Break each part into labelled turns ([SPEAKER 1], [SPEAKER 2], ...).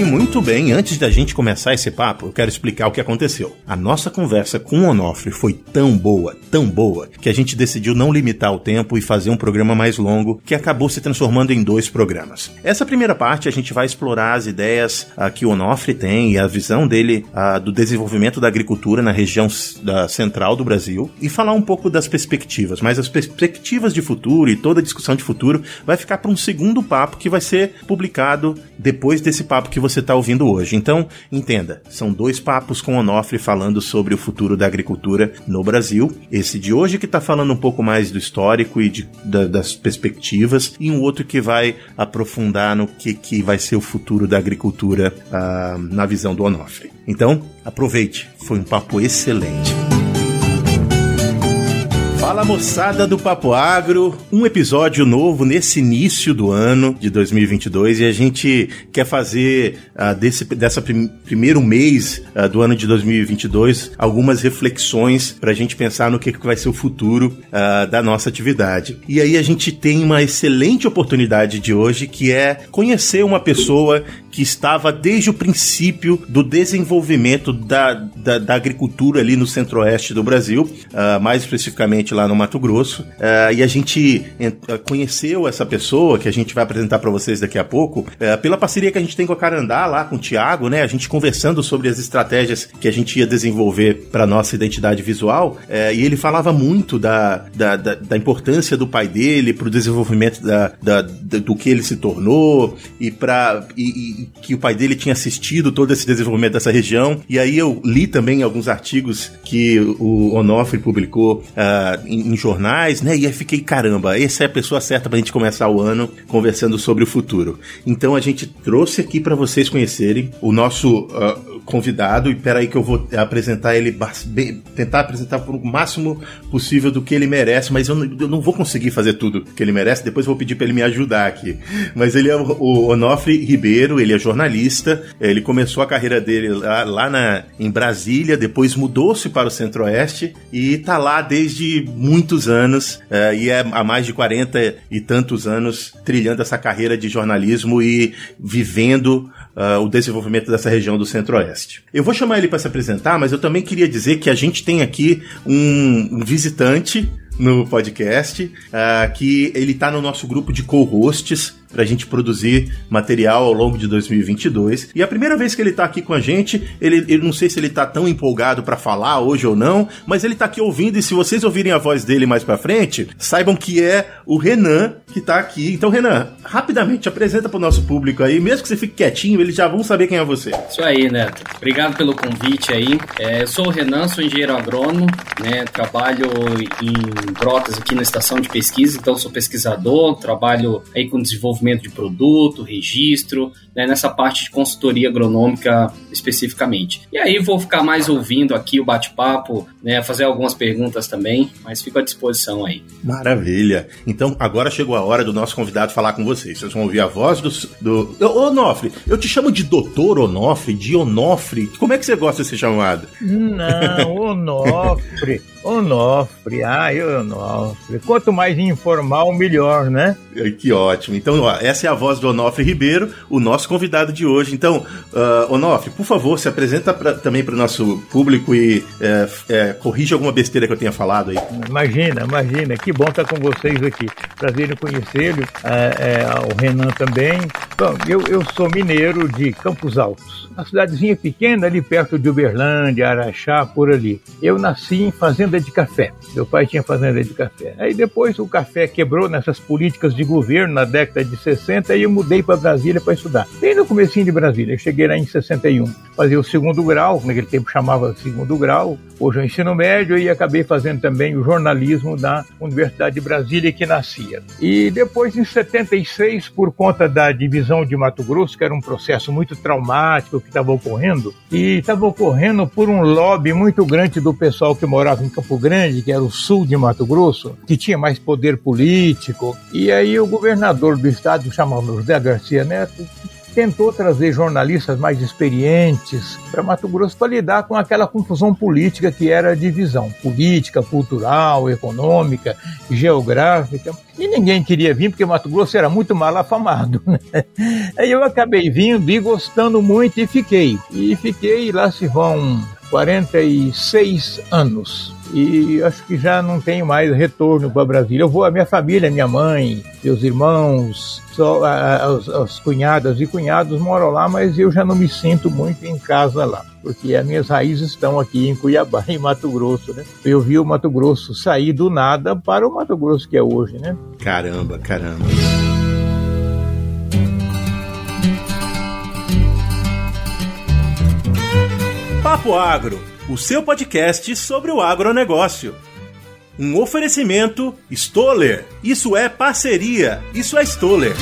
[SPEAKER 1] bem, muito bem. Antes da gente começar esse papo, eu quero explicar o que aconteceu. A nossa conversa com o Onofre foi tão boa, tão boa, que a gente decidiu não limitar o tempo e fazer um programa mais longo, que acabou se transformando em dois programas. Essa primeira parte a gente vai explorar as ideias uh, que o Onofre tem e a visão dele uh, do desenvolvimento da agricultura na região da central do Brasil e falar um pouco das perspectivas, mas as perspectivas de futuro e toda a discussão de futuro vai ficar para um segundo papo que vai ser publicado depois desse papo que você está ouvindo hoje. Então, entenda, são dois papos com Onofre falando sobre o futuro da agricultura no Brasil. Esse de hoje que está falando um pouco mais do histórico e de, da, das perspectivas, e um outro que vai aprofundar no que, que vai ser o futuro da agricultura uh, na visão do Onofre. Então, aproveite, foi um papo excelente. Fala moçada do Papo Agro, um episódio novo nesse início do ano de 2022 e a gente quer fazer uh, desse dessa prim primeiro mês uh, do ano de 2022 algumas reflexões para a gente pensar no que, que vai ser o futuro uh, da nossa atividade. E aí a gente tem uma excelente oportunidade de hoje que é conhecer uma pessoa que estava desde o princípio do desenvolvimento da, da, da agricultura ali no centro-oeste do Brasil, mais especificamente lá no Mato Grosso. Uh, e a gente conheceu essa pessoa, que a gente vai apresentar para vocês daqui a pouco, uh, pela parceria que a gente tem com a Carandá, lá com o Thiago, né? A gente conversando sobre as estratégias que a gente ia desenvolver para nossa identidade visual. Uh, e ele falava muito da, da, da, da importância do pai dele para o desenvolvimento da, da, do que ele se tornou e, pra, e, que o pai dele tinha assistido todo esse desenvolvimento dessa região. E aí eu li também alguns artigos que o Onofre publicou uh, em, em, jornais, né? E aí fiquei, caramba, essa é a pessoa certa pra gente começar o ano conversando sobre o futuro. Então a gente trouxe aqui para vocês conhecerem o nosso uh, convidado, e peraí que eu vou apresentar ele, bem, tentar apresentar por o máximo possível do que ele merece, mas eu não, eu não vou conseguir fazer tudo que ele merece, depois eu vou pedir para ele me ajudar aqui. Mas ele é o, o Onofre Ribeiro, ele é jornalista, ele começou a carreira dele lá, lá na, em Brasília, depois mudou-se para o Centro-Oeste e tá lá desde muitos anos uh, e é há mais de 40 e tantos anos trilhando essa carreira de jornalismo e vivendo Uh, o desenvolvimento dessa região do Centro-Oeste. Eu vou chamar ele para se apresentar, mas eu também queria dizer que a gente tem aqui um, um visitante no podcast, uh, que ele está no nosso grupo de co-hosts para a gente produzir material ao longo de 2022. E a primeira vez que ele está aqui com a gente, ele, ele não sei se ele está tão empolgado para falar hoje ou não, mas ele está aqui ouvindo e se vocês ouvirem a voz dele mais para frente, saibam que é o Renan que está aqui. Então, Renan, rapidamente apresenta para o nosso público aí, mesmo que você fique quietinho, eles já vão saber quem é você.
[SPEAKER 2] Isso aí, Neto. Obrigado pelo convite aí. É, eu sou o Renan, sou engenheiro agrônomo, né? Trabalho em Brotas aqui na estação de pesquisa, então sou pesquisador, trabalho aí com desenvolvimento desenvolvimento de produto, registro, né, nessa parte de consultoria agronômica especificamente. E aí vou ficar mais ouvindo aqui o bate-papo, né, fazer algumas perguntas também, mas fico à disposição aí.
[SPEAKER 1] Maravilha! Então agora chegou a hora do nosso convidado falar com vocês. Vocês vão ouvir a voz do. do... Onofre, eu te chamo de doutor Onofre, de Onofre. Como é que você gosta de ser chamado?
[SPEAKER 3] Não, Onofre. Onofre, ah, eu Onofre. Quanto mais informal, melhor, né?
[SPEAKER 1] Que ótimo. Então, ó, essa é a voz do Onofre Ribeiro, o nosso convidado de hoje. Então, uh, Onofre, por favor, se apresenta pra, também para o nosso público e é, é, corrija alguma besteira que eu tenha falado aí.
[SPEAKER 3] Imagina, imagina. Que bom estar com vocês aqui. Prazer em conhecê-lo. É, é, o Renan também. Bom, eu, eu sou mineiro de Campos Altos uma cidadezinha pequena ali perto de Uberlândia, Araxá, por ali. Eu nasci em fazenda de café. Meu pai tinha fazenda de café. Aí depois o café quebrou nessas políticas de governo na década de 60 e eu mudei para Brasília para estudar. Bem no comecinho de Brasília, eu cheguei lá em 61. Fazia o segundo grau, naquele tempo chamava segundo grau, hoje é o ensino médio e acabei fazendo também o jornalismo da Universidade de Brasília que nascia. E depois em 76, por conta da divisão de Mato Grosso, que era um processo muito traumático, estava ocorrendo, e estava ocorrendo por um lobby muito grande do pessoal que morava em Campo Grande, que era o sul de Mato Grosso, que tinha mais poder político. E aí o governador do estado, chamado José Garcia Neto, tentou trazer jornalistas mais experientes para Mato Grosso para lidar com aquela confusão política que era a divisão política, cultural, econômica, geográfica. E ninguém queria vir porque Mato Grosso era muito mal afamado. Né? Aí eu acabei vindo e gostando muito e fiquei. E fiquei, lá se vão 46 anos e acho que já não tenho mais retorno para Brasília. Eu vou, a minha família, minha mãe, meus irmãos, só, as, as cunhadas e cunhados moram lá, mas eu já não me sinto muito em casa lá, porque as minhas raízes estão aqui em Cuiabá, em Mato Grosso, né? Eu vi o Mato Grosso sair do nada para o Mato Grosso que é hoje, né?
[SPEAKER 1] Caramba, caramba. Papo Agro o seu podcast sobre o agronegócio. Um oferecimento Stoller. Isso é parceria. Isso é Stoller.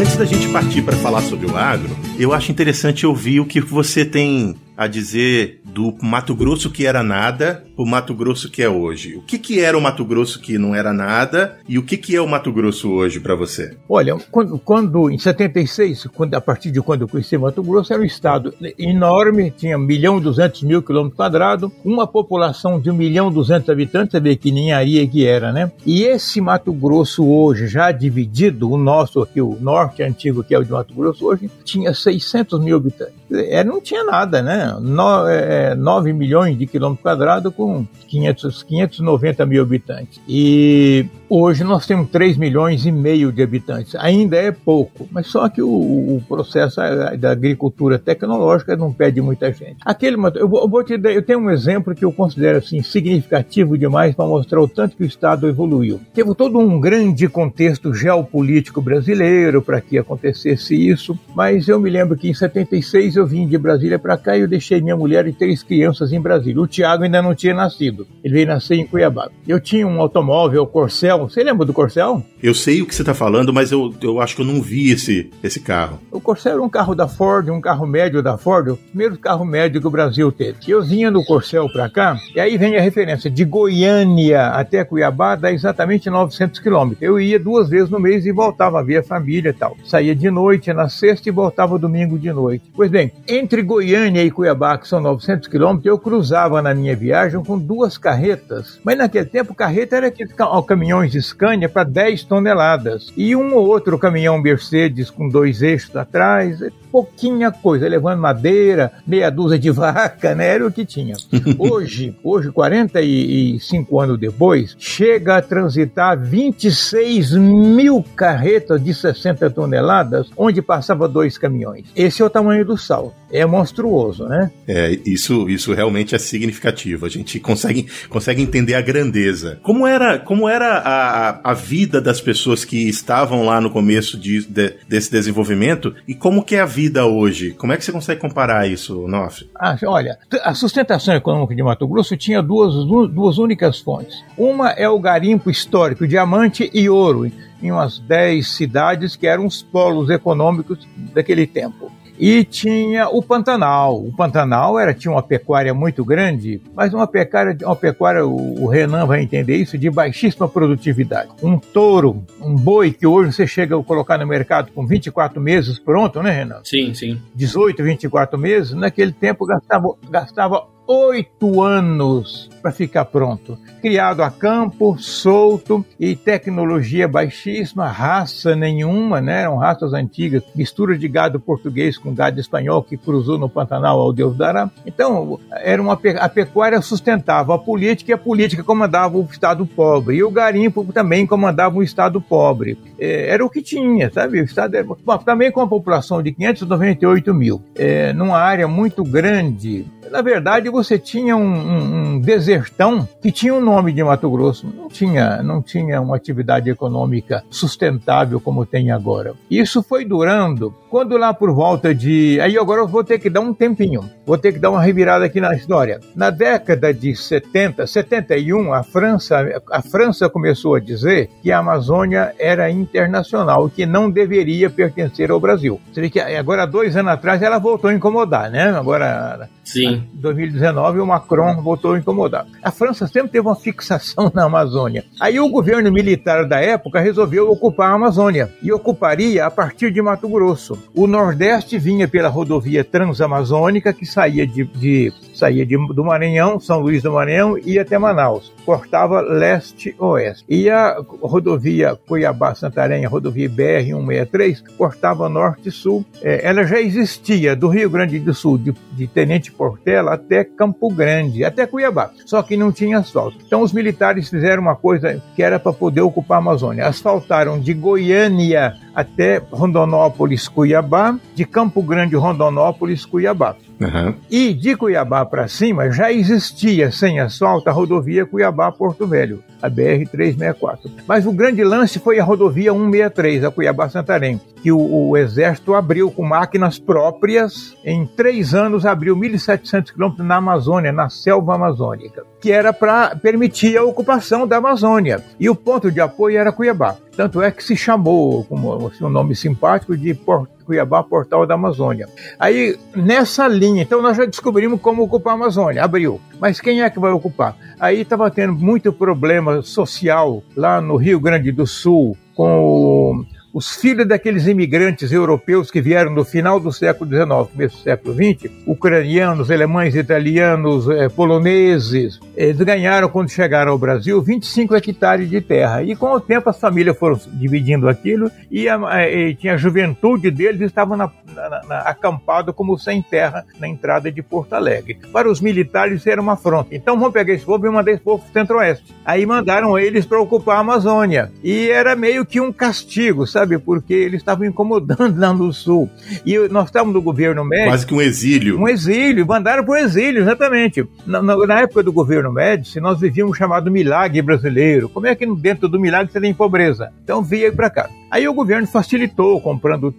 [SPEAKER 1] Antes da gente partir para falar sobre o agro, eu acho interessante ouvir o que você tem a dizer do Mato Grosso que era nada o Mato Grosso que é hoje. O que, que era o Mato Grosso que não era nada e o que, que é o Mato Grosso hoje para você?
[SPEAKER 3] Olha, quando, quando em 76, quando, a partir de quando eu conheci Mato Grosso, era um estado enorme, tinha 1 milhão e 200 mil quilômetros quadrados, uma população de 1 milhão e 200 habitantes, você vê que ninharia que era, né? E esse Mato Grosso hoje, já dividido, o nosso aqui, o norte antigo, que é o de Mato Grosso hoje, tinha 600 mil habitantes. É, não tinha nada, né? 9, é, 9 milhões de quilômetros quadrados com 500, 590 mil habitantes. E Hoje nós temos 3 milhões e meio de habitantes. Ainda é pouco, mas só que o, o processo da agricultura tecnológica não pede muita gente. Aquele, eu vou, te dar, eu tenho um exemplo que eu considero assim significativo demais para mostrar o tanto que o Estado evoluiu. Teve todo um grande contexto geopolítico brasileiro para que acontecesse isso, mas eu me lembro que em 76 eu vim de Brasília para cá e eu deixei minha mulher e três crianças em Brasília. O Tiago ainda não tinha nascido, ele veio nascer em Cuiabá. Eu tinha um automóvel Corcel Corcel. Você lembra do Corcel?
[SPEAKER 1] Eu sei o que você está falando, mas eu, eu acho que eu não vi esse, esse carro.
[SPEAKER 3] O Corcel era um carro da Ford, um carro médio da Ford, o primeiro carro médio que o Brasil teve. Eu vinha no Corcel para cá, e aí vem a referência. De Goiânia até Cuiabá dá exatamente 900 quilômetros. Eu ia duas vezes no mês e voltava, via família e tal. Saía de noite na sexta e voltava domingo de noite. Pois bem, entre Goiânia e Cuiabá, que são 900 quilômetros, eu cruzava na minha viagem com duas carretas. Mas naquele tempo, carreta era aqueles caminhões Scania para 10 toneladas. E um ou outro caminhão Mercedes com dois eixos atrás, pouquinha coisa, levando madeira, meia dúzia de vaca, né? Era o que tinha. Hoje, hoje 45 anos depois, chega a transitar 26 mil carretas de 60 toneladas, onde passava dois caminhões. Esse é o tamanho do salto. É monstruoso, né?
[SPEAKER 1] É, isso, isso realmente é significativo. A gente consegue, consegue entender a grandeza. Como era, como era a, a vida das pessoas que estavam lá no começo de, de, desse desenvolvimento e como que é a vida hoje? Como é que você consegue comparar isso, Nof?
[SPEAKER 3] Ah, olha, a sustentação econômica de Mato Grosso tinha duas, duas únicas fontes. Uma é o garimpo histórico, diamante e ouro, em umas 10 cidades que eram os polos econômicos daquele tempo. E tinha o Pantanal. O Pantanal era, tinha uma pecuária muito grande, mas uma pecuária, uma pecuária, o Renan vai entender isso, de baixíssima produtividade. Um touro, um boi que hoje você chega a colocar no mercado com 24 meses pronto, né, Renan?
[SPEAKER 2] Sim, sim.
[SPEAKER 3] 18, 24 meses, naquele tempo gastava, gastava oito anos para ficar pronto. Criado a campo, solto e tecnologia baixíssima, raça nenhuma, né? Eram raças antigas, mistura de gado português com gado espanhol que cruzou no Pantanal ao Deus dará. Então, era uma, a pecuária sustentava a política e a política comandava o Estado pobre. E o garimpo também comandava o Estado pobre. É, era o que tinha, sabe? O Estado era, bom, também com a população de 598 mil, é, numa área muito grande, na verdade, você tinha um, um, um desertão que tinha o um nome de Mato Grosso, não tinha, não tinha uma atividade econômica sustentável como tem agora. Isso foi durando. Quando lá por volta de. Aí agora eu vou ter que dar um tempinho, vou ter que dar uma revirada aqui na história. Na década de 70, 71, a França, a França começou a dizer que a Amazônia era internacional, que não deveria pertencer ao Brasil. Você vê que agora, dois anos atrás, ela voltou a incomodar, né? Agora,
[SPEAKER 2] Sim.
[SPEAKER 3] 2019 o Macron voltou incomodado. A França sempre teve uma fixação na Amazônia. Aí o governo militar da época resolveu ocupar a Amazônia e ocuparia a partir de Mato Grosso. O Nordeste vinha pela rodovia Transamazônica que saía de, de saía de, do Maranhão, São Luís do Maranhão, ia até Manaus, cortava leste-oeste. E a rodovia Cuiabá-Santarém, a rodovia BR-163, cortava norte-sul. É, ela já existia do Rio Grande do Sul, de, de Tenente Portela até Campo Grande, até Cuiabá, só que não tinha asfalto. Então os militares fizeram uma coisa que era para poder ocupar a Amazônia. Asfaltaram de Goiânia até Rondonópolis, Cuiabá, de Campo Grande, Rondonópolis, Cuiabá. Uhum. E de Cuiabá para cima já existia sem asfalto a rodovia Cuiabá-Porto Velho, a BR-364. Mas o grande lance foi a rodovia 163, a Cuiabá-Santarém, que o, o, Exército abriu com máquinas próprias. Em três anos abriu 1.700 quilômetros na Amazônia, na selva amazônica, que era para permitir a ocupação da Amazônia. E o ponto de apoio era Cuiabá. Tanto é que se chamou, como assim, um nome simpático, de Porto Cuiabá, Portal da Amazônia. Aí, nessa linha, então nós já descobrimos como ocupar a Amazônia, abriu. Mas quem é que vai ocupar? Aí estava tendo muito problema social lá no Rio Grande do Sul, com os filhos daqueles imigrantes europeus que vieram no final do século XIX, começo do século XX, ucranianos, alemães, italianos, eh, poloneses, eles ganharam, quando chegaram ao Brasil, 25 hectares de terra. E com o tempo as famílias foram dividindo aquilo e, a, e tinha a juventude deles estavam na, na, na, acampado como sem terra na entrada de Porto Alegre. Para os militares era uma afronta. Então vamos pegar esse povo e mandar esse povo centro-oeste. Aí mandaram eles para ocupar a Amazônia. E era meio que um castigo, sabe? Sabe? Porque eles estavam incomodando lá no sul. E nós estávamos no governo Médici.
[SPEAKER 1] Quase que um exílio.
[SPEAKER 3] Um exílio, mandaram para o exílio, exatamente. Na, na, na, época do governo Médici, nós vivíamos o chamado milagre brasileiro. Como é que dentro do milagre você tem pobreza? Então veio para cá. Aí o governo facilitou, comprando,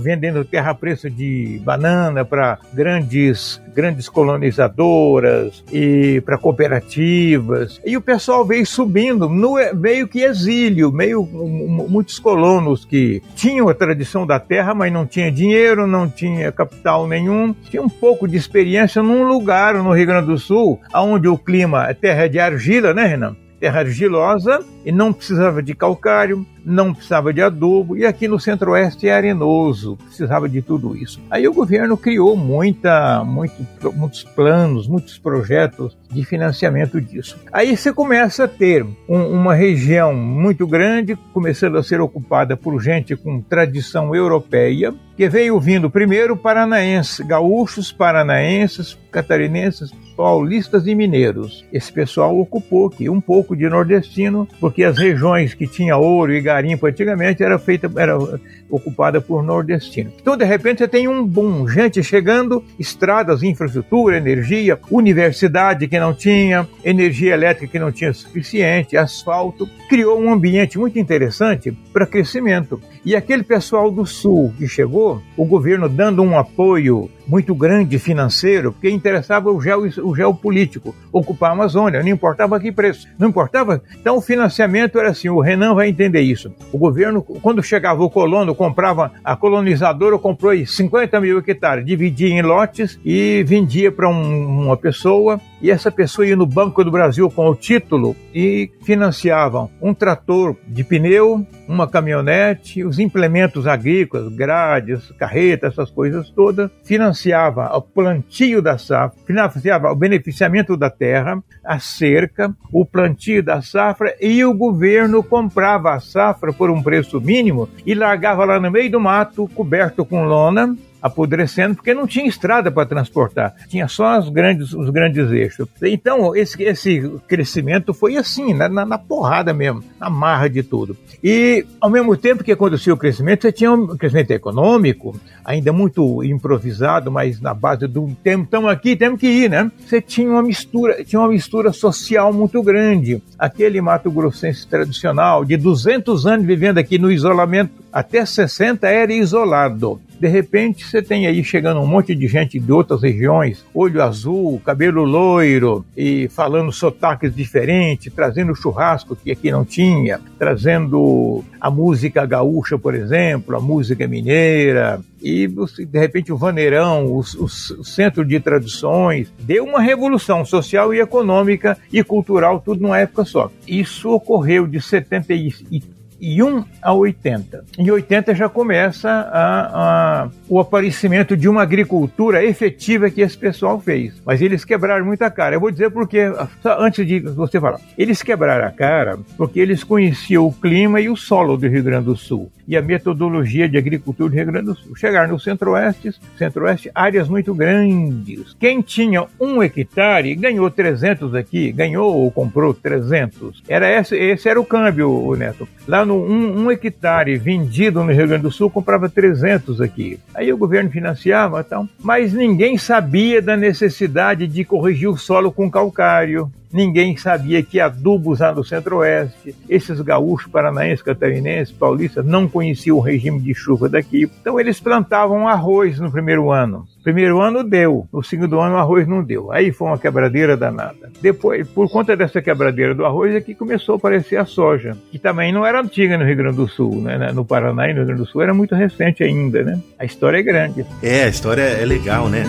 [SPEAKER 3] vendendo terra a preço de banana para grandes, grandes colonizadoras e para cooperativas. E o pessoal veio subindo, no, meio que exílio, meio muitos colonos que tinham a tradição da terra, mas não tinha dinheiro, não tinha capital nenhum, tinha um pouco de experiência num lugar no Rio Grande do Sul, onde o clima é terra de argila, né, Renan? Terra argilosa e não precisava de calcário, não precisava de adubo, e aqui no centro-oeste é arenoso, precisava de tudo isso. Aí o governo criou muita, muito, muitos planos, muitos projetos de financiamento disso. Aí você começa a ter um, uma região muito grande, começando a ser ocupada por gente com tradição europeia, que veio vindo primeiro paranaenses, gaúchos, paranaenses, catarinenses, paulistas e mineiros. Esse pessoal ocupou aqui um pouco de nordestino, porque as regiões que tinha ouro e garimpo antigamente era feita era ocupada por nordestinos. Então, de repente, você tem um boom, gente chegando, estradas, infraestrutura, energia, universidade que não tinha, energia elétrica que não tinha suficiente, asfalto, criou um ambiente muito interessante para crescimento. E aquele pessoal do sul que chegou, o governo dando um apoio muito grande financeiro, porque interessava o, geo, o geopolítico, ocupar a Amazônia, não importava que preço, não importava. Então o financiamento era assim, o Renan vai entender isso. O governo, quando chegava o colono, comprava, a colonizadora comprou 50 mil hectares, dividia em lotes e vendia para um, uma pessoa, e essa pessoa ia no Banco do Brasil com o título e financiavam um trator de pneu, uma caminhonete, os implementos agrícolas, grades, carretas, essas coisas todas, financiava o plantio da safra, financiava o beneficiamento da terra, a cerca, o plantio da safra e o governo comprava a safra por um preço mínimo e largava lá no meio do mato, coberto com lona, apodrecendo porque não tinha estrada para transportar, tinha só os grandes, os grandes eixos. Então, esse, esse crescimento foi assim, na, na, porrada mesmo, na marra de tudo. E, ao mesmo tempo que aconteceu o crescimento, você tinha um crescimento econômico, ainda muito improvisado, mas na base do tempo, estamos aqui, temos que ir, né? Você tinha uma mistura, tinha uma mistura social muito grande. Aquele Mato Grossense tradicional, de 200 anos vivendo aqui no isolamento Até 60 era isolado. De repente, você tem aí chegando um monte de gente de outras regiões, olho azul, cabelo loiro, e falando sotaques diferentes, trazendo churrasco que aqui não tinha, trazendo a música gaúcha, por exemplo, a música mineira, e de repente o Vaneirão, o, o, o, centro de tradições, deu uma revolução social e econômica e cultural, tudo numa época só. Isso ocorreu de 73 1 a 80. Em 80 já começa a, a, o aparecimento de uma agricultura efetiva que esse pessoal fez. Mas eles quebraram muita cara. Eu vou dizer porque, antes de você falar, eles quebraram a cara porque eles conheciam o clima e o solo do Rio Grande do Sul e a metodologia de agricultura do Rio Grande do Sul. Chegaram no centro-oeste, centro-oeste, áreas muito grandes. Quem tinha um hectare ganhou 300 aqui, ganhou ou comprou 300. Era esse, esse era o câmbio, Neto. Lá no um, um, hectare vendido no Rio Grande do Sul comprava 300 aqui. Aí o governo financiava, tal, mas ninguém sabia da necessidade de corrigir o solo com calcário. Ninguém sabia que adubos lá no centro-oeste, esses gaúchos, paranaenses, catarinenses, paulistas, não conheciam o regime de chuva daqui. Então eles plantavam arroz no primeiro ano. Primeiro ano deu, no segundo ano o arroz não deu. Aí foi uma quebradeira danada. Depois, por conta dessa quebradeira do arroz, é que começou a aparecer a soja, que também não era antiga no Rio Grande do Sul, né? No Paraná e no Rio Grande do Sul era muito recente ainda, né? A história é grande.
[SPEAKER 1] É, a história é legal, né?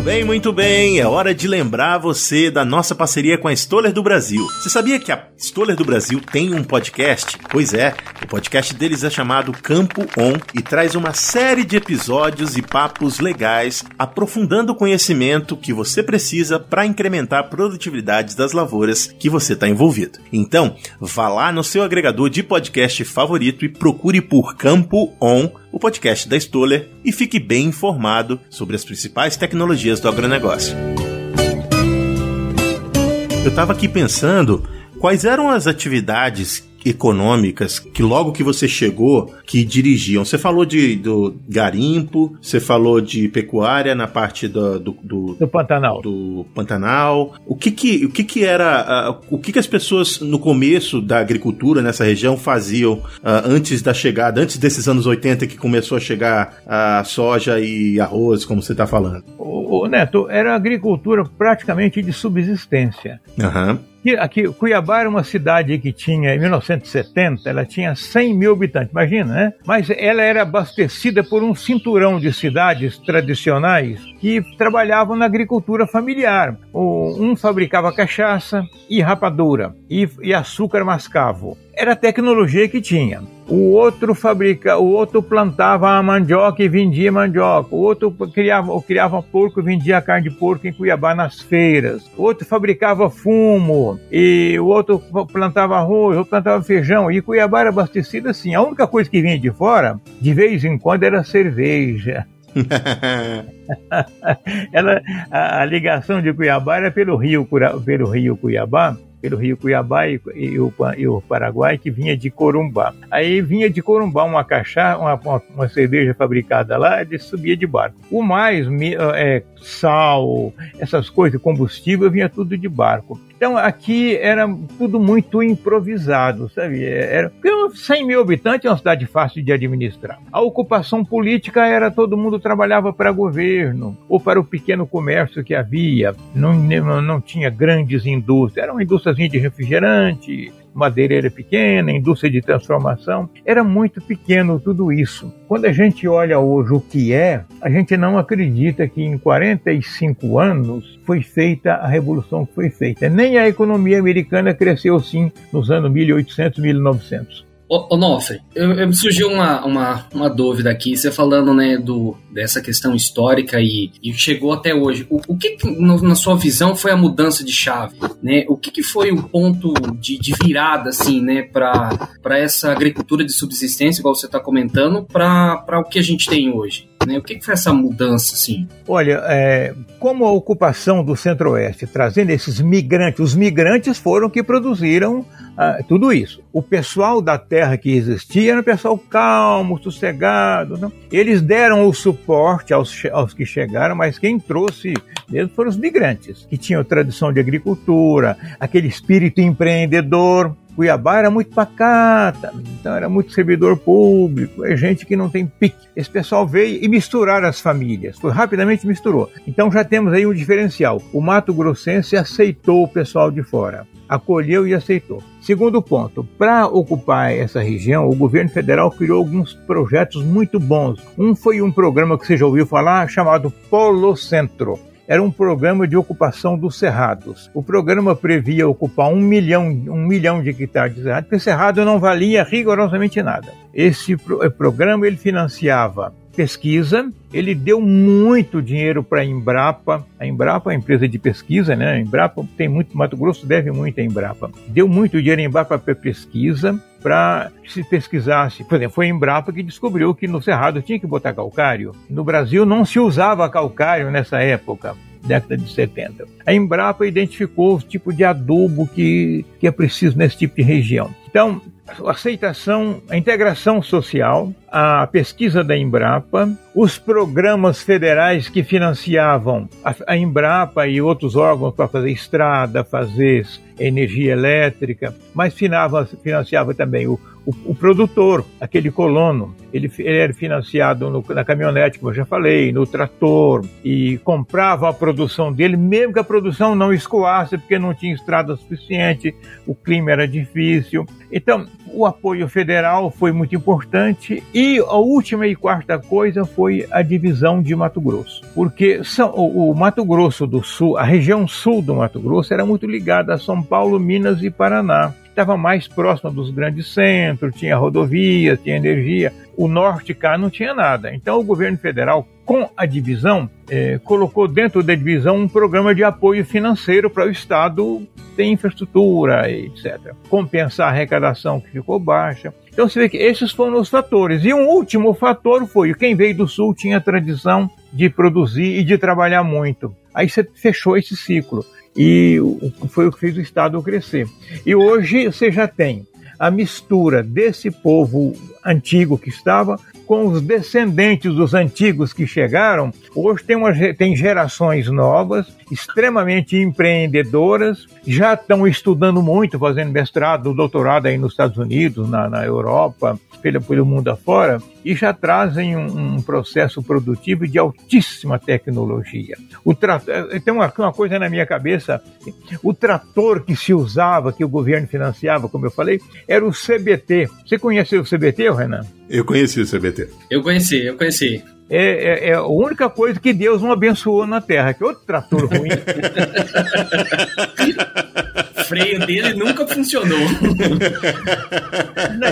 [SPEAKER 1] Muito bem, muito bem. É hora de lembrar você da nossa parceria com a Stoller do Brasil. Você sabia que a Stoller do Brasil tem um podcast? Pois é, o podcast deles é chamado Campo On e traz uma série de episódios e papos legais, aprofundando o conhecimento que você precisa para incrementar a produtividade das lavouras que você está envolvido. Então, vá lá no seu agregador de podcast favorito e procure por Campo On o podcast da Stoller e fique bem informado sobre as principais tecnologias do agronegócio. Eu estava aqui pensando quais eram as atividades econômicas que logo que você chegou que dirigiam. Você falou de do garimpo, você falou de pecuária na parte do do,
[SPEAKER 3] do, do Pantanal.
[SPEAKER 1] Do Pantanal. O que que o que que era uh, o que que as pessoas no começo da agricultura nessa região faziam uh, antes da chegada, antes desses anos 80 que começou a chegar a soja e arroz, como você está falando?
[SPEAKER 3] O, o Neto, era agricultura praticamente de subsistência.
[SPEAKER 1] Aham. Uhum.
[SPEAKER 3] Aqui, Cuiabá era uma cidade que tinha, em 1970, ela tinha 100 mil habitantes, imagina, né? Mas ela era abastecida por um cinturão de cidades tradicionais que trabalhavam na agricultura familiar. Um fabricava cachaça e rapadura, e, e açúcar mascavo. Era a tecnologia que tinha. O outro fabrica, o outro plantava a mandioca e vendia mandioca. O outro criava, criava porco e vendia carne de porco em Cuiabá nas feiras. O outro fabricava fumo e o outro plantava arroz, o outro plantava feijão. E Cuiabá era abastecida assim. A única coisa que vinha de fora, de vez em quando, era cerveja. Ela, a, a, ligação de Cuiabá era pelo rio, pelo rio Cuiabá pelo rio Cuiabá e, e, o, e, o, Paraguai, que vinha de Corumbá. Aí vinha de Corumbá uma cachaça, uma, uma, cerveja fabricada lá, ele subia de barco. O mais, é, sal, essas coisas, combustível, vinha tudo de barco. Então aqui era tudo muito improvisado, sabe? Era, 100 mil habitantes é uma cidade fácil de administrar. A ocupação política era todo mundo trabalhava para governo ou para o pequeno comércio que havia. Não, não, não tinha grandes indústrias, era uma indústria de refrigerante, madeireira pequena, indústria de transformação. Era muito pequeno tudo isso. Quando a gente olha hoje o que é, a gente não acredita que em 45 anos foi feita a revolução que foi feita. Nem a economia americana cresceu assim nos anos 1800, 1900.
[SPEAKER 2] Ô, Nofre, eu, eu, surgiu uma, uma, uma dúvida aqui, você falando né, do, dessa questão histórica e, e chegou até hoje. O, o que, no, na sua visão, foi a mudança de chave? Né? O que, que foi o ponto de, de virada assim, né, para essa agricultura de subsistência, igual você está comentando, para o que a gente tem hoje? Né? O que, que foi essa mudança, assim?
[SPEAKER 3] Olha, é, como a ocupação do Centro-Oeste, trazendo esses migrantes, os migrantes foram que produziram ah, tudo isso. O pessoal da terra que existia era um pessoal calmo, sossegado. Não? Eles deram o suporte aos, aos que chegaram, mas quem trouxe mesmo foram os migrantes, que tinham tradição de agricultura, aquele espírito empreendedor. Cuiabá era muito pacata, então era muito servidor público, é gente que não tem pique. Esse pessoal veio e misturaram as famílias, foi rapidamente misturou. Então já temos aí um diferencial. O Mato Grossense aceitou o pessoal de fora, acolheu e aceitou. Segundo ponto, para ocupar essa região, o governo federal criou alguns projetos muito bons. Um foi um programa que você já ouviu falar chamado Polo Centro era um programa de ocupação dos cerrados. O programa previa ocupar um milhão, um milhão de hectares de cerrado, porque cerrado não valia rigorosamente nada. Esse pro, programa ele financiava pesquisa, ele deu muito dinheiro para a Embrapa. A Embrapa é a empresa de pesquisa, né? A Embrapa tem muito, Mato Grosso deve muito à Embrapa. Deu muito dinheiro à Embrapa para pesquisa, para se pesquisasse. Por exemplo, foi a Embrapa que descobriu que no Cerrado tinha que botar calcário. No Brasil não se usava calcário nessa época década de 70. A Embrapa identificou o tipo de adubo que, que é preciso nesse tipo de região. Então, a aceitação, a integração social, a pesquisa da Embrapa, os programas federais que financiavam a, a Embrapa e outros órgãos para fazer estrada, fazer energia elétrica, mas financiava, financiava também o, o, o, produtor, aquele colono, ele, ele era financiado no, na caminhonete, como eu já falei, no trator, e comprava a produção dele, mesmo que a produção não escoasse, porque não tinha estrada suficiente, o clima era difícil. Então, o apoio federal foi muito importante e a última e quarta coisa foi a divisão de Mato Grosso, porque são, o, o Mato Grosso do Sul, a região sul do Mato Grosso era muito ligada a São Paulo, Minas e Paraná estava mais próxima dos grandes centros, tinha rodovias, tinha energia. O norte cá não tinha nada. Então o governo federal, com a divisão, eh, colocou dentro da divisão um programa de apoio financeiro para o Estado ter infraestrutura, etc. Compensar a arrecadação que ficou baixa. Então você vê que esses foram os fatores. E um último fator foi quem veio do Sul tinha tradição de produzir e de trabalhar muito. Aí você fechou esse ciclo e foi o que fez o Estado crescer. E hoje você já tem a mistura desse povo antigo que estava com os descendentes dos antigos que chegaram. Hoje tem, uma, tem gerações novas, extremamente empreendedoras, já estão estudando muito, fazendo mestrado, doutorado aí nos Estados Unidos, na, na Europa, pelo, pelo mundo afora, e já trazem um, um processo produtivo de altíssima tecnologia. O eh, tem uma, uma coisa na minha cabeça: o trator que se usava, que o governo financiava, como eu falei, era o CBT. Você conheceu o CBT, Renan?
[SPEAKER 1] Eu conheci o CBT.
[SPEAKER 2] Eu conheci, eu conheci.
[SPEAKER 3] É, é, é, a única coisa que Deus não abençoou na Terra, que outro trator ruim.
[SPEAKER 2] o freio dele nunca funcionou.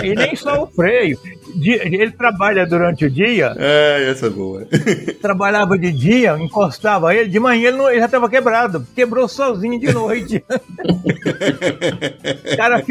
[SPEAKER 3] e nem só o freio ele trabalha durante o dia.
[SPEAKER 1] É, essa é boa.
[SPEAKER 3] Trabalhava de dia, encostava ele, de manhã ele, não, ele já estava quebrado, quebrou sozinho de noite.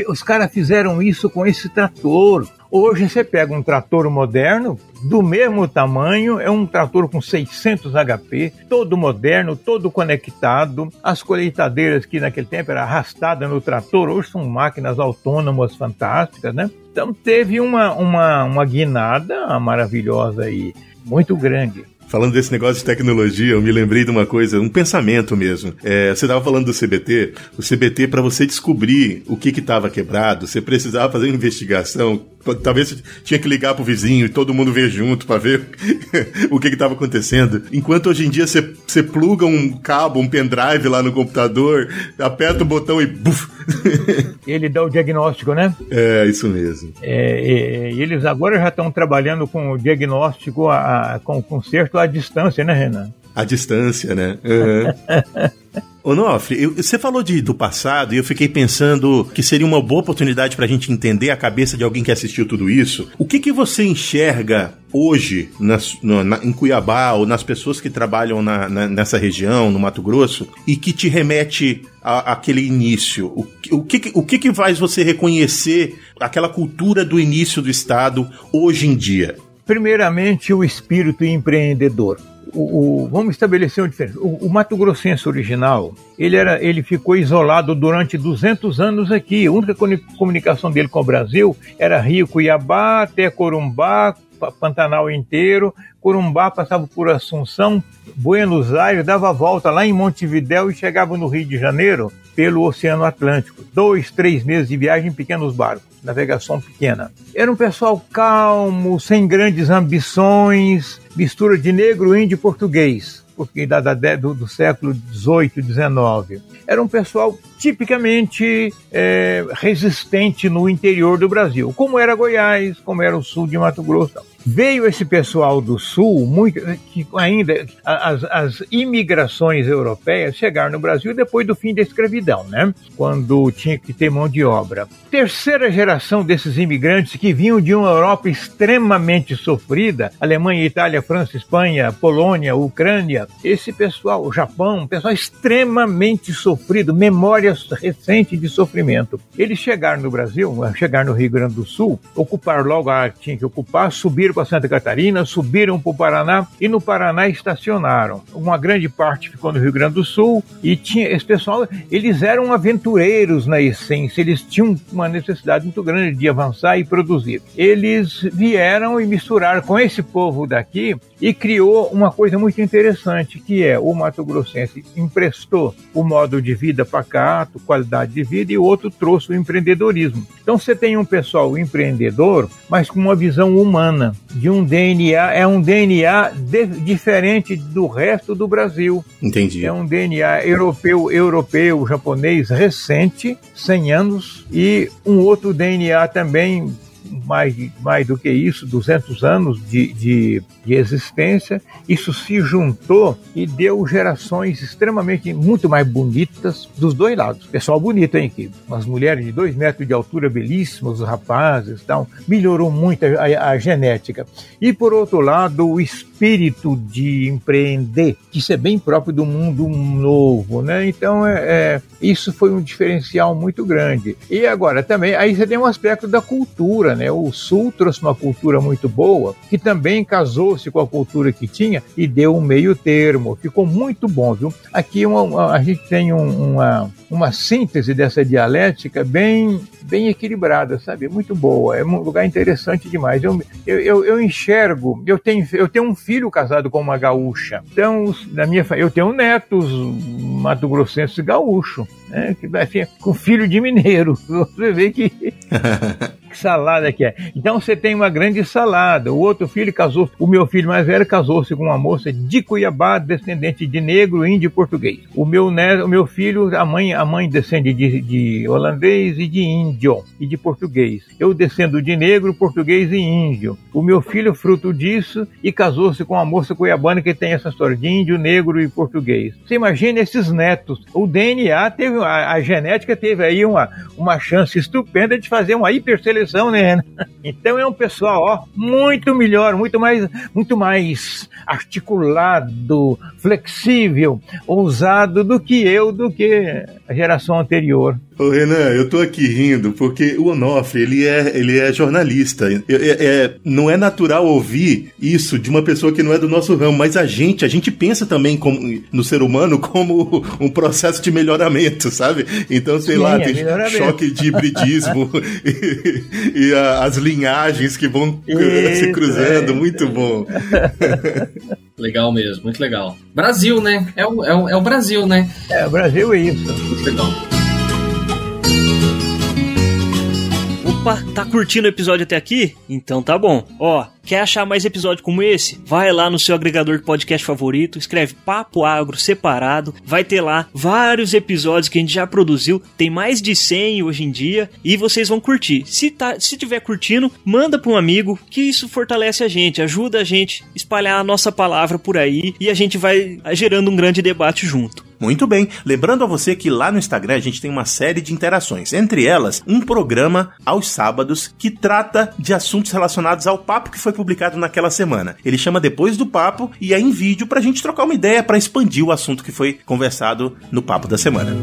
[SPEAKER 3] os caras fizeram isso com esse trator. Hoje você pega um trator moderno, do mesmo tamanho, é um trator com 600 HP, todo moderno, todo conectado. As colheitadeiras que naquele tempo era arrastada no trator, hoje são máquinas autônomas fantásticas, né? Então teve uma, uma, uma guinada maravilhosa aí, muito grande.
[SPEAKER 1] Falando desse negócio de tecnologia, eu me lembrei de uma coisa, um pensamento mesmo. É, você estava falando do CBT. O CBT, para você descobrir o que estava que quebrado, você precisava fazer uma investigação. Talvez tinha que ligar pro vizinho e todo mundo ver junto para ver o que estava acontecendo. Enquanto hoje em dia você, você pluga um cabo, um pendrive lá no computador, aperta o botão e buf!
[SPEAKER 3] Ele dá o diagnóstico, né?
[SPEAKER 1] É, isso mesmo.
[SPEAKER 3] É, e, eles agora já estão trabalhando com o diagnóstico, a, a, com o conserto à distância, né, Renan?
[SPEAKER 1] À distância, né? Uhum. Onofre, você falou de, do passado e eu fiquei pensando que seria uma boa oportunidade para a gente entender a cabeça de alguém que assistiu tudo isso. O que, que você enxerga hoje nas, no, na, em Cuiabá ou nas pessoas que trabalham na, na, nessa região, no Mato Grosso, e que te remete àquele início? O, o, que, o que, que faz você reconhecer aquela cultura do início do Estado hoje em dia?
[SPEAKER 3] Primeiramente, o espírito empreendedor o, o, vamos estabelecer uma diferença. O, o, Mato Grossense original, ele, era, ele ficou isolado durante 200 anos aqui. A única comunicação dele com o Brasil era Rio Cuiabá, até Corumbá, Pantanal inteiro, Corumbá passava por Assunção, Buenos Aires, dava volta lá em Montevidéu e chegava no Rio de Janeiro pelo Oceano Atlântico. Dois, três meses de viagem em pequenos barcos, navegação pequena. Era um pessoal calmo, sem grandes ambições, mistura de negro, índio e português porque da, da, do, do, século XVIII, XIX. Era um pessoal tipicamente é, resistente no interior do Brasil, como era Goiás, como era o sul de Mato Grosso. Veio esse pessoal do sul, muito, que ainda as, as imigrações europeias chegaram no Brasil depois do fim da escravidão, né? Quando tinha que ter mão de obra. Terceira geração desses imigrantes que vinham de uma Europa extremamente sofrida, Alemanha, Itália, França, Espanha, Polônia, Ucrânia, esse pessoal, o Japão, pessoal extremamente sofrido, memórias recentes de sofrimento. Eles chegaram no Brasil, chegaram no Rio Grande do Sul, ocuparam logo a tinha que ocupar, subiram para Santa Catarina, subiram para o Paraná e no Paraná estacionaram. Uma grande parte ficou no Rio Grande do Sul e tinha esse pessoal, eles eram aventureiros na essência, eles tinham uma necessidade muito grande de avançar e produzir. Eles vieram e misturaram com esse povo daqui e criou uma coisa muito interessante, que é o Mato Grossense emprestou o modo de vida pacato, qualidade de vida, e o outro trouxe o empreendedorismo. Então você tem um pessoal empreendedor, mas com uma visão humana, de um DNA, é um DNA de, diferente do resto do Brasil.
[SPEAKER 1] Entendi.
[SPEAKER 3] É um DNA europeu, europeu, japonês recente, 100 anos, e um outro DNA também mais, mais do que isso, 200 anos de, de, de, existência, isso se juntou e deu gerações extremamente muito mais bonitas dos dois lados. Pessoal bonito, hein, aqui. Umas mulheres de dois metros de altura belíssimas, os rapazes tal. Melhorou muito a, a, a genética. E por outro lado, o de empreender, que isso é bem próprio do mundo novo, né? Então, é, é, isso foi um diferencial muito grande. E agora também, aí você tem um aspecto da cultura, né? O Sul trouxe uma cultura muito boa, que também casou-se com a cultura que tinha e deu um meio termo. Ficou muito bom, viu? Aqui uma, a gente tem um, uma, uma síntese dessa dialética bem, bem equilibrada, sabe? Muito boa. É um lugar interessante demais. Eu, eu, eu enxergo, eu tenho, eu tenho um filho casado com uma gaúcha. Então, na minha eu tenho netos mato-grossenses gaúcho, né? Assim, com filho de mineiro. Você vê que salada que é. Então você tem uma grande salada. O outro filho casou, o meu filho mais velho casou-se com uma moça de Cuiabá, descendente de negro, índio e português. O meu neto, o meu filho, a mãe, a mãe descende de, de holandês e de índio e de português. Eu descendo de negro, português e índio. O meu filho fruto disso e casou-se com uma moça cuiabana que tem essa história de índio, negro e português. Você imagina esses netos. O DNA teve, a, a genética teve aí uma, uma chance estupenda de fazer uma hiperseleção né? Então é um pessoal, ó, muito melhor, muito mais, muito mais articulado, flexível, ousado do que eu, do que a geração anterior.
[SPEAKER 1] Ô Renan, eu tô aqui rindo porque o Onofre, ele é, ele é jornalista. É, é, não é natural ouvir isso de uma pessoa que não é do nosso ramo, mas a gente, a gente pensa também como, no ser humano como um processo de melhoramento, sabe? Então, sei Sim, lá, é tem choque de hibridismo e, e a, as linhagens que vão isso, se cruzando, é. muito bom.
[SPEAKER 2] Legal mesmo, muito legal. Brasil, né? É o, é o, é o Brasil, né?
[SPEAKER 3] É, o Brasil é isso. Muito legal.
[SPEAKER 4] Opa, tá curtindo o episódio até aqui? Então tá bom. Ó, quer achar mais episódio como esse? Vai lá no seu agregador de podcast favorito, escreve Papo Agro separado, vai ter lá vários episódios que a gente já produziu, tem mais de 100 hoje em dia e vocês vão curtir. Se tá, se tiver curtindo, manda para um amigo, que isso fortalece a gente, ajuda a gente a espalhar a nossa palavra por aí e a gente vai gerando um grande debate junto.
[SPEAKER 1] Muito bem. Lembrando a você que lá no Instagram a gente tem uma série de interações. Entre elas, um programa aos sábados que trata de assuntos relacionados ao papo que foi publicado naquela semana. Ele chama Depois do Papo e é em vídeo pra gente trocar uma ideia para expandir o assunto que foi conversado no papo da semana.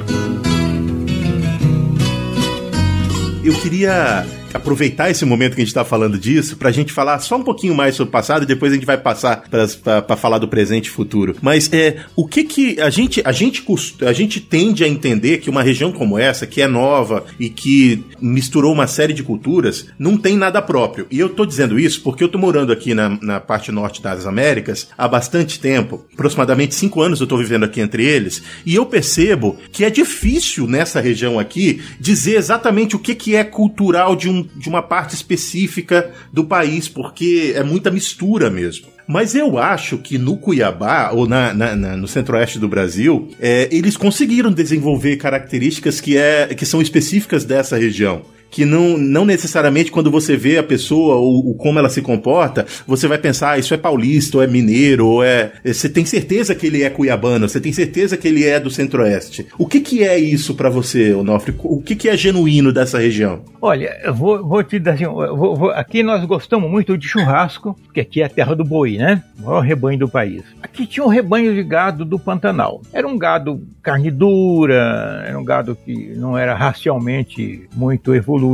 [SPEAKER 1] Eu queria aproveitar esse momento que a gente está falando disso para a gente falar só um pouquinho mais sobre o passado e depois a gente vai passar para falar do presente e futuro. Mas é o que que a gente a gente a gente tende a entender que uma região como essa, que é nova e que misturou uma série de culturas, não tem nada próprio. E eu tô dizendo isso porque eu tô morando aqui na, na parte norte das Américas há bastante tempo, aproximadamente cinco anos eu tô vivendo aqui entre eles, e eu percebo que é difícil nessa região aqui dizer exatamente o que, que é cultural de, um, de uma parte específica do país, porque é muita mistura mesmo. Mas eu acho que no Cuiabá, ou na, na, na no centro-oeste do Brasil, é, eles conseguiram desenvolver características que, é, que são específicas dessa região que não, não necessariamente quando você vê a pessoa ou, ou, como ela se comporta, você vai pensar, ah, isso é paulista, ou é mineiro, ou é. Você tem certeza que ele é cuiabano, você tem certeza que ele é do centro-oeste. O que, que é isso para você, Onofre? O que, que é genuíno dessa região?
[SPEAKER 3] Olha, eu vou, vou te dar assim, vou, vou, aqui nós gostamos muito de churrasco, porque aqui é a terra do boi, né? O maior rebanho do país. Aqui tinha um rebanho de gado do Pantanal. Era um gado carne dura, era um gado que não era racialmente muito evoluído,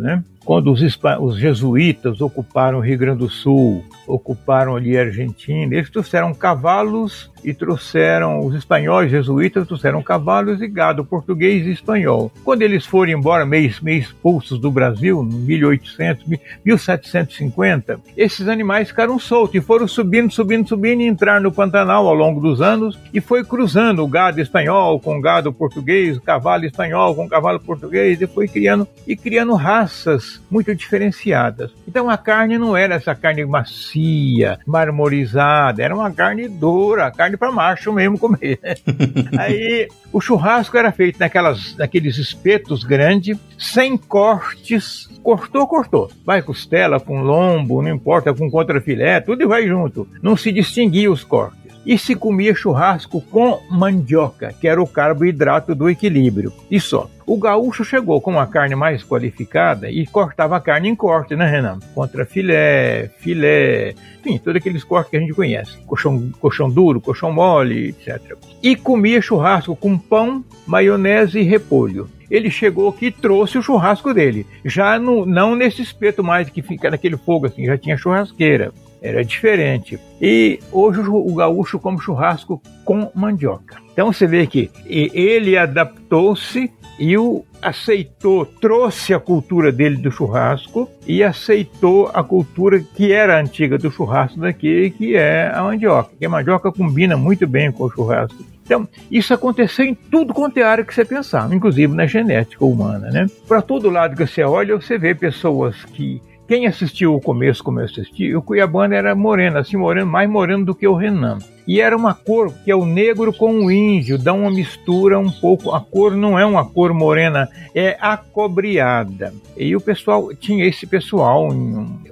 [SPEAKER 3] né? quando os, os, jesuítas ocuparam o Rio Grande do Sul, ocuparam ali a Argentina, eles trouxeram cavalos e trouxeram, os espanhóis jesuítas trouxeram cavalos e gado português e espanhol. Quando eles foram embora, meio, meio expulsos do Brasil, em 1800, 1750, esses animais ficaram soltos e foram subindo, subindo, subindo e entraram no Pantanal ao longo dos anos e foi cruzando o gado espanhol com gado português, o cavalo espanhol com cavalo português e foi criando e criando raças muito diferenciadas. Então a carne não era essa carne macia, marmorizada, era uma carne dura, carne para macho mesmo comer. Aí o churrasco era feito naquelas, naqueles espetos grandes, sem cortes. Cortou, cortou. Vai costela com lombo, não importa, com contrafilé, tudo vai junto. Não se distinguia os cortes e se comia churrasco com mandioca, que era o carboidrato do equilíbrio. E só. O gaúcho chegou com uma carne mais qualificada e cortava a carne em corte, né, Renan? Contra filé, filé, enfim, todos aqueles cortes que a gente conhece. Colchão, colchão duro, colchão mole, etc. E comia churrasco com pão, maionese e repolho ele chegou aqui e trouxe o churrasco dele. Já no, não nesse espeto mais que fica naquele fogo assim, já tinha churrasqueira era diferente. E hoje o gaúcho come churrasco com mandioca. Então você vê que ele adaptou-se e o aceitou, trouxe a cultura dele do churrasco e aceitou a cultura que era antiga do churrasco daqui, que é a mandioca. Que a mandioca combina muito bem com o churrasco. Então, isso aconteceu em tudo quanto é área que você pensar, inclusive na genética humana, né? Para todo lado que você olha, você vê pessoas que quem assistiu o começo, como eu assisti, o Cuiabano era moreno, assim, moreno, mais moreno do que o Renan. E era uma cor que é o negro com o índio, dá uma mistura um pouco. A cor não é uma cor morena, é acobreada. E o pessoal tinha esse pessoal.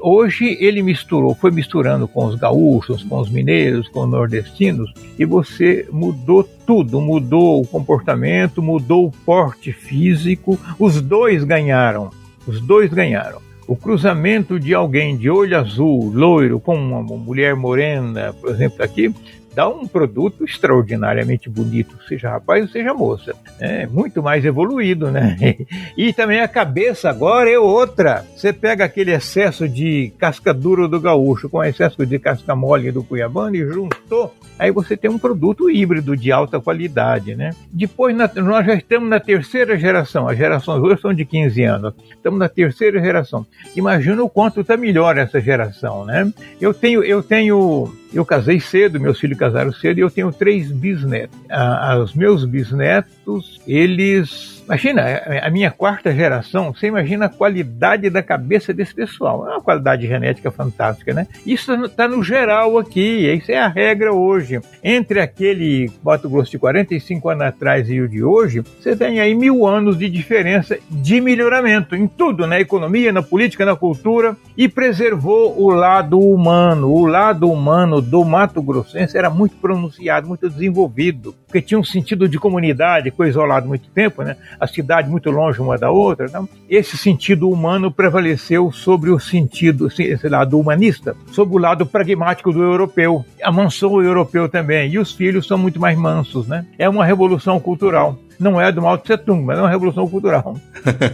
[SPEAKER 3] Hoje ele misturou, foi misturando com os gaúchos, com os mineiros, com os nordestinos, e você mudou tudo, mudou o comportamento, mudou o porte físico. Os dois ganharam. Os dois ganharam o cruzamento de alguém de olho azul, loiro, com uma mulher morena, por exemplo, aqui, dá um produto extraordinariamente bonito, seja rapaz ou seja moça. É muito mais evoluído, né? E também a cabeça agora é outra. Você pega aquele excesso de casca dura do gaúcho com excesso de casca mole do cuiabano e juntou, aí você tem um produto híbrido de alta qualidade, né? Depois nós já estamos na terceira geração, as gerações hoje são de 15 anos, estamos na terceira geração. Imagina o quanto está melhor essa geração, né? Eu tenho, eu tenho eu casei cedo, meus filhos casaram cedo e eu tenho três bisnetos. Ah, os meus bisnetos, eles Imagina, a minha quarta geração, você imagina a qualidade da cabeça desse pessoal. É uma qualidade genética fantástica, né? Isso está no geral aqui, isso é a regra hoje. Entre aquele Mato Grosso de 45 anos atrás e o de hoje, você tem aí mil anos de diferença de melhoramento em tudo, na economia, na política, na cultura, e preservou o lado humano. O lado humano do Mato Grossense era muito pronunciado, muito desenvolvido, porque tinha um sentido de comunidade, ficou isolado muito tempo, né? a cidade muito longe uma da outra. Então, esse sentido humano prevaleceu sobre o sentido, esse lado humanista, sobre o lado pragmático do europeu. Amansou o europeu também. E os filhos são muito mais mansos, né? É uma revolução cultural. Não é do Mao Tse Tung, mas é uma revolução cultural.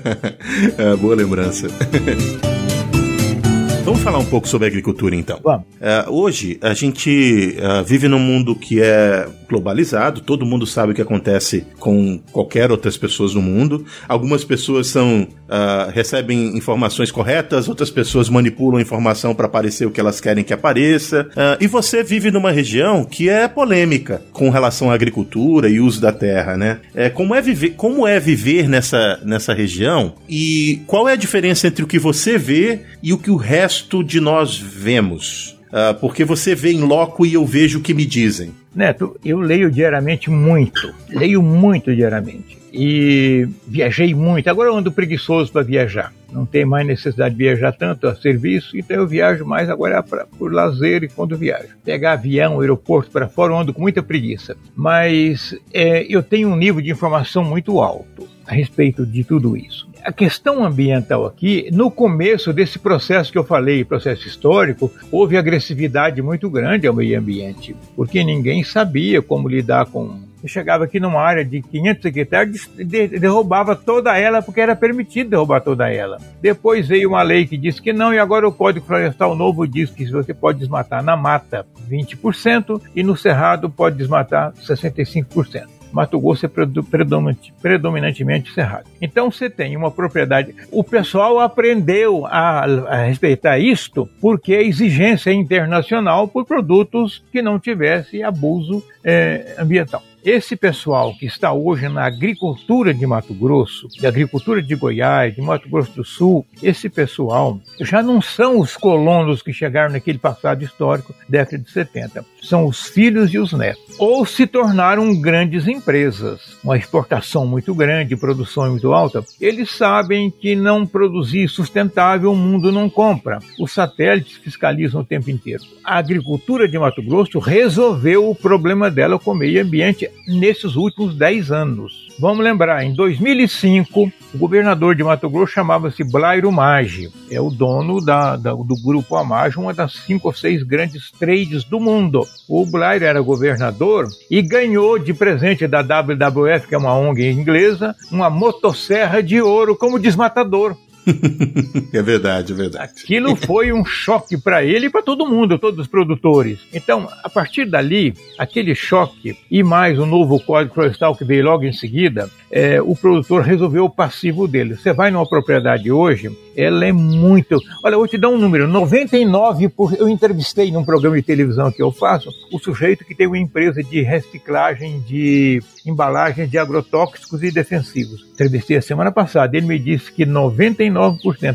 [SPEAKER 1] é, boa lembrança. Vamos falar um pouco sobre agricultura então.
[SPEAKER 3] Vamos.
[SPEAKER 1] Uh, hoje a gente uh, vive num mundo que é globalizado, todo mundo sabe o que acontece com qualquer outras pessoas no mundo. Algumas pessoas são uh, recebem informações corretas, outras pessoas manipulam informação para aparecer o que elas querem que apareça. e você vive numa região que é polêmica com relação à agricultura e uso da terra, né? É, como, é viver, como é viver nessa, nessa região e qual é a diferença entre o que você vê e o que o resto resto de nós vemos. Uh, porque você vê em loco e eu vejo o que me dizem.
[SPEAKER 3] Neto, eu leio diariamente muito, leio muito diariamente. E viajei muito. Agora eu ando preguiçoso para viajar. Não tem mais necessidade de viajar tanto a serviço, então eu viajo mais agora pra, por lazer e quando viajo. Pegar avião, aeroporto para fora, eu ando com muita preguiça. Mas é, eu tenho um nível de informação muito alto a respeito de tudo isso a questão ambiental aqui, no começo desse processo que eu falei, processo histórico, houve agressividade muito grande ao meio ambiente, porque ninguém sabia como lidar com. Eu chegava aqui numa área de 500 hectares, derrubava toda ela, porque era permitido derrubar toda ela. Depois veio uma lei que disse que não, e agora o Código Florestal Novo diz que você pode desmatar na mata 20% e no cerrado pode desmatar 65%. Mato Grosso é predominante, predominantemente cerrado. Então você tem uma propriedade. O pessoal aprendeu a, a respeitar isto porque a exigência internacional por produtos que não tivesse abuso é, ambiental. Esse pessoal que está hoje na agricultura de Mato Grosso, de agricultura de Goiás, de Mato Grosso do Sul, esse pessoal já não são os colonos que chegaram naquele passado histórico, década de 70. São os filhos e os netos. Ou se tornaram grandes empresas, uma exportação muito grande, produção muito alta. Eles sabem que não produzir sustentável o mundo não compra. Os satélites fiscalizam o tempo inteiro. A agricultura de Mato Grosso resolveu o problema dela com o meio ambiente nesses últimos 10 anos. Vamos lembrar, em 2005, o governador de Mato Grosso chamava-se Blairo Maggi. É o dono da, da, do grupo Amage, uma das cinco ou seis grandes trades do mundo. O Blairo era governador e ganhou de presente da WWF, que é uma ONG inglesa, uma motosserra de ouro como desmatador.
[SPEAKER 1] é verdade, é verdade.
[SPEAKER 3] Aquilo foi um choque para ele e para todo mundo, todos os produtores. Então, a partir dali, aquele choque e mais o novo Código Florestal que veio logo em seguida, é, o produtor resolveu o passivo dele. Você vai numa propriedade hoje, ela é muito. Olha, eu vou te dar um número: 99%. Por... Eu entrevistei num programa de televisão que eu faço o sujeito que tem uma empresa de reciclagem de embalagens de agrotóxicos e defensivos. Entrevistei a semana passada. Ele me disse que 99%